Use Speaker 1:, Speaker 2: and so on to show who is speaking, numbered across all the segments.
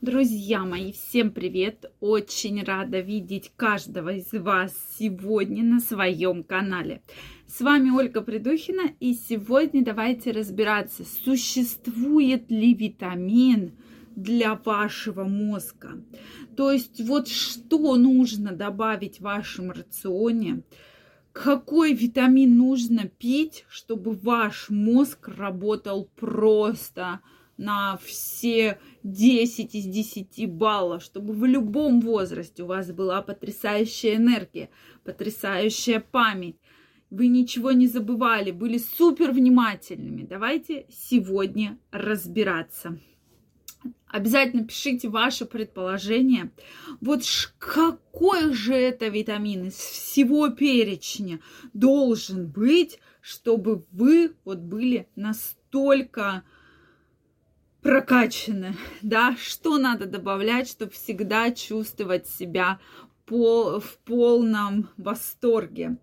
Speaker 1: Друзья мои, всем привет! Очень рада видеть каждого из вас сегодня на своем канале. С вами Ольга Придухина, и сегодня давайте разбираться, существует ли витамин для вашего мозга. То есть вот что нужно добавить в вашем рационе, какой витамин нужно пить, чтобы ваш мозг работал просто на все 10 из 10 баллов, чтобы в любом возрасте у вас была потрясающая энергия, потрясающая память, вы ничего не забывали, были супер внимательными. Давайте сегодня разбираться. Обязательно пишите ваше предположение. Вот какой же это витамин из всего перечня должен быть, чтобы вы вот были настолько прокачаны, да, что надо добавлять, чтобы всегда чувствовать себя пол, в полном восторге.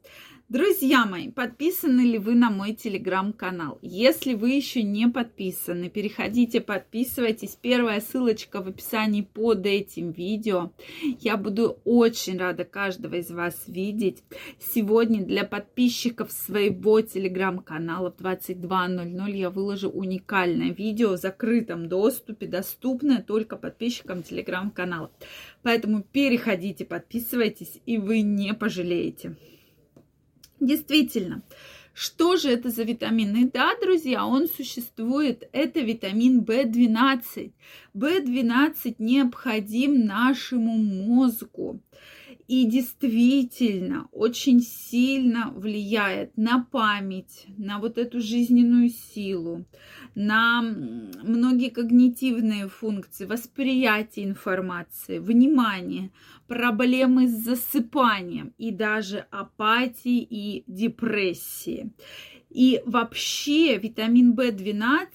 Speaker 1: Друзья мои, подписаны ли вы на мой телеграм-канал? Если вы еще не подписаны, переходите, подписывайтесь. Первая ссылочка в описании под этим видео. Я буду очень рада каждого из вас видеть. Сегодня для подписчиков своего телеграм-канала в 22.00 я выложу уникальное видео в закрытом доступе, доступное только подписчикам телеграм-канала. Поэтому переходите, подписывайтесь, и вы не пожалеете. Действительно, что же это за витамин? да, друзья, он существует. Это витамин В12. В12 необходим нашему мозгу и действительно очень сильно влияет на память, на вот эту жизненную силу, на многие когнитивные функции, восприятие информации, внимание, проблемы с засыпанием и даже апатии и депрессии. И вообще витамин В12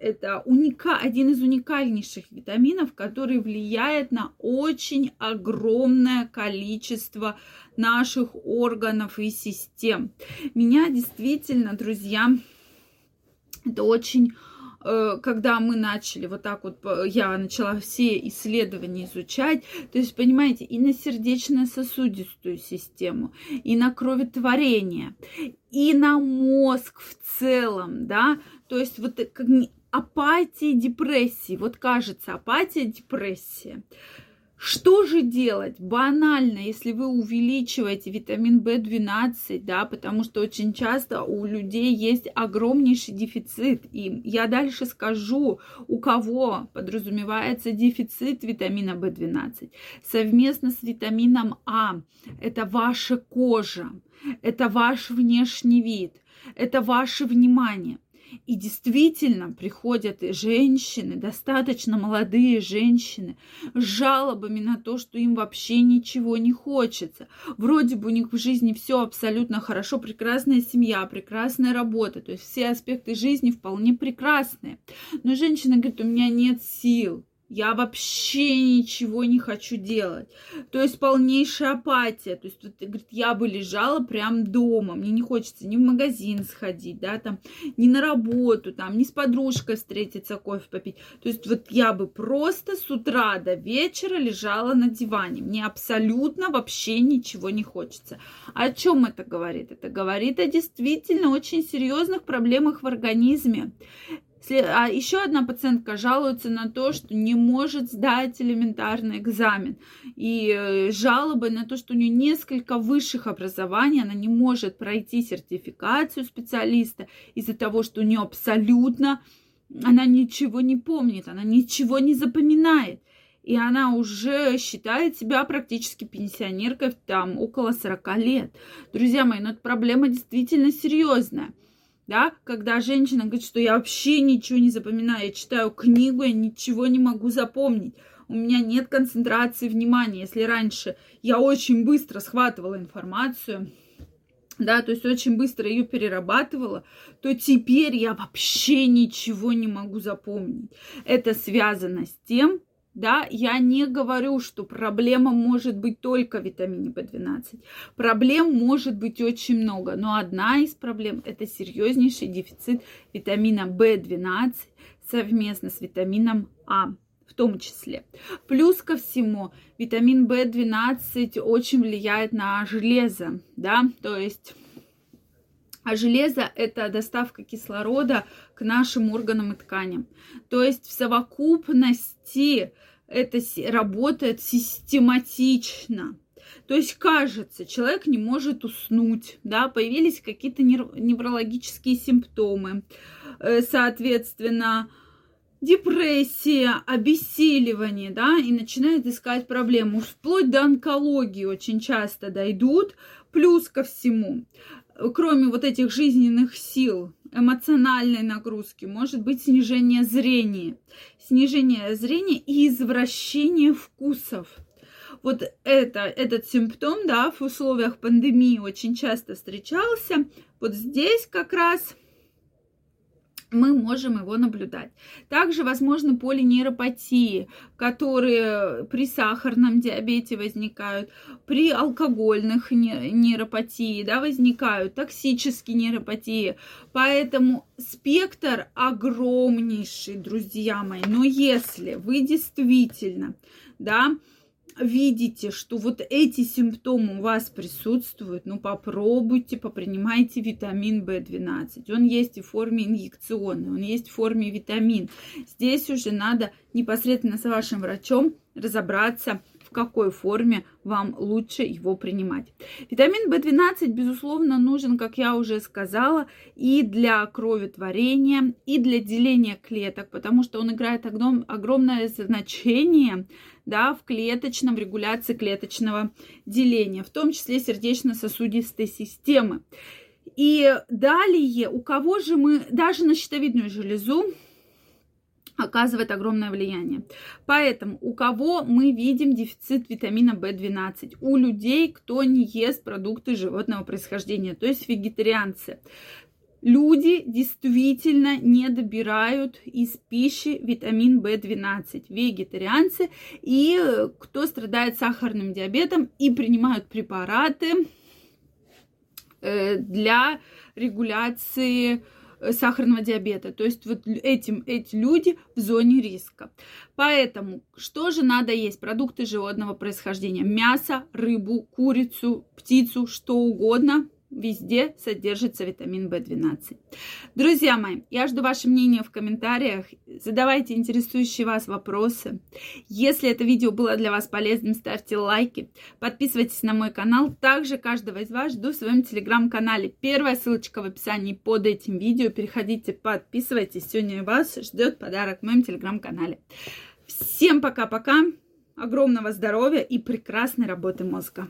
Speaker 1: это уника... один из уникальнейших витаминов, который влияет на очень огромное количество наших органов и систем. Меня действительно, друзья, это очень когда мы начали вот так вот, я начала все исследования изучать, то есть, понимаете, и на сердечно-сосудистую систему, и на кроветворение, и на мозг в целом, да, то есть вот как апатия, депрессия, вот кажется, апатия, депрессия. Что же делать? Банально, если вы увеличиваете витамин В12, да, потому что очень часто у людей есть огромнейший дефицит. И я дальше скажу, у кого подразумевается дефицит витамина В12. Совместно с витамином А. Это ваша кожа, это ваш внешний вид, это ваше внимание. И действительно приходят и женщины, достаточно молодые женщины, с жалобами на то, что им вообще ничего не хочется. Вроде бы у них в жизни все абсолютно хорошо, прекрасная семья, прекрасная работа, то есть все аспекты жизни вполне прекрасные. Но женщина говорит, у меня нет сил, я вообще ничего не хочу делать. То есть полнейшая апатия. То есть, вот, говорит, я бы лежала прям дома. Мне не хочется ни в магазин сходить, да, там, ни на работу, там, ни с подружкой встретиться, кофе попить. То есть вот я бы просто с утра до вечера лежала на диване. Мне абсолютно вообще ничего не хочется. О чем это говорит? Это говорит о действительно очень серьезных проблемах в организме. А еще одна пациентка жалуется на то, что не может сдать элементарный экзамен. И э, жалобы на то, что у нее несколько высших образований, она не может пройти сертификацию специалиста из-за того, что у нее абсолютно, она ничего не помнит, она ничего не запоминает. И она уже считает себя практически пенсионеркой, там, около 40 лет. Друзья мои, ну, эта проблема действительно серьезная да, когда женщина говорит, что я вообще ничего не запоминаю, я читаю книгу, я ничего не могу запомнить, у меня нет концентрации внимания. Если раньше я очень быстро схватывала информацию, да, то есть очень быстро ее перерабатывала, то теперь я вообще ничего не могу запомнить. Это связано с тем, да, я не говорю, что проблема может быть только в витамине В12. Проблем может быть очень много, но одна из проблем это серьезнейший дефицит витамина В12 совместно с витамином А. в том числе. Плюс ко всему, витамин В12 очень влияет на железо, да, то есть а железо – это доставка кислорода к нашим органам и тканям. То есть в совокупности это работает систематично. То есть кажется, человек не может уснуть, да, появились какие-то неврологические симптомы, э, соответственно, депрессия, обессиливание, да, и начинает искать проблему. Вплоть до онкологии очень часто дойдут. Плюс ко всему, кроме вот этих жизненных сил, эмоциональной нагрузки, может быть снижение зрения. Снижение зрения и извращение вкусов. Вот это, этот симптом, да, в условиях пандемии очень часто встречался. Вот здесь как раз мы можем его наблюдать. Также возможны полинейропатии, которые при сахарном диабете возникают, при алкогольных нейропатии да, возникают, токсические нейропатии. Поэтому спектр огромнейший, друзья мои. Но если вы действительно да, видите, что вот эти симптомы у вас присутствуют, ну попробуйте, попринимайте витамин В12. Он есть и в форме инъекционной, он есть в форме витамин. Здесь уже надо непосредственно с вашим врачом разобраться, какой форме вам лучше его принимать. Витамин В12, безусловно, нужен, как я уже сказала, и для кроветворения, и для деления клеток, потому что он играет огромное значение да, в клеточном, в регуляции клеточного деления, в том числе сердечно-сосудистой системы. И далее, у кого же мы, даже на щитовидную железу, оказывает огромное влияние. Поэтому у кого мы видим дефицит витамина В12? У людей, кто не ест продукты животного происхождения, то есть вегетарианцы. Люди действительно не добирают из пищи витамин В12, вегетарианцы и кто страдает сахарным диабетом и принимают препараты э, для регуляции Э, сахарного диабета. То есть вот этим, эти люди в зоне риска. Поэтому что же надо есть? Продукты животного происхождения. Мясо, рыбу, курицу, птицу, что угодно везде содержится витамин В12. Друзья мои, я жду ваше мнение в комментариях. Задавайте интересующие вас вопросы. Если это видео было для вас полезным, ставьте лайки, подписывайтесь на мой канал. Также каждого из вас жду в своем телеграм-канале. Первая ссылочка в описании под этим видео. Переходите, подписывайтесь. Сегодня вас ждет подарок в моем телеграм-канале. Всем пока-пока, огромного здоровья и прекрасной работы мозга.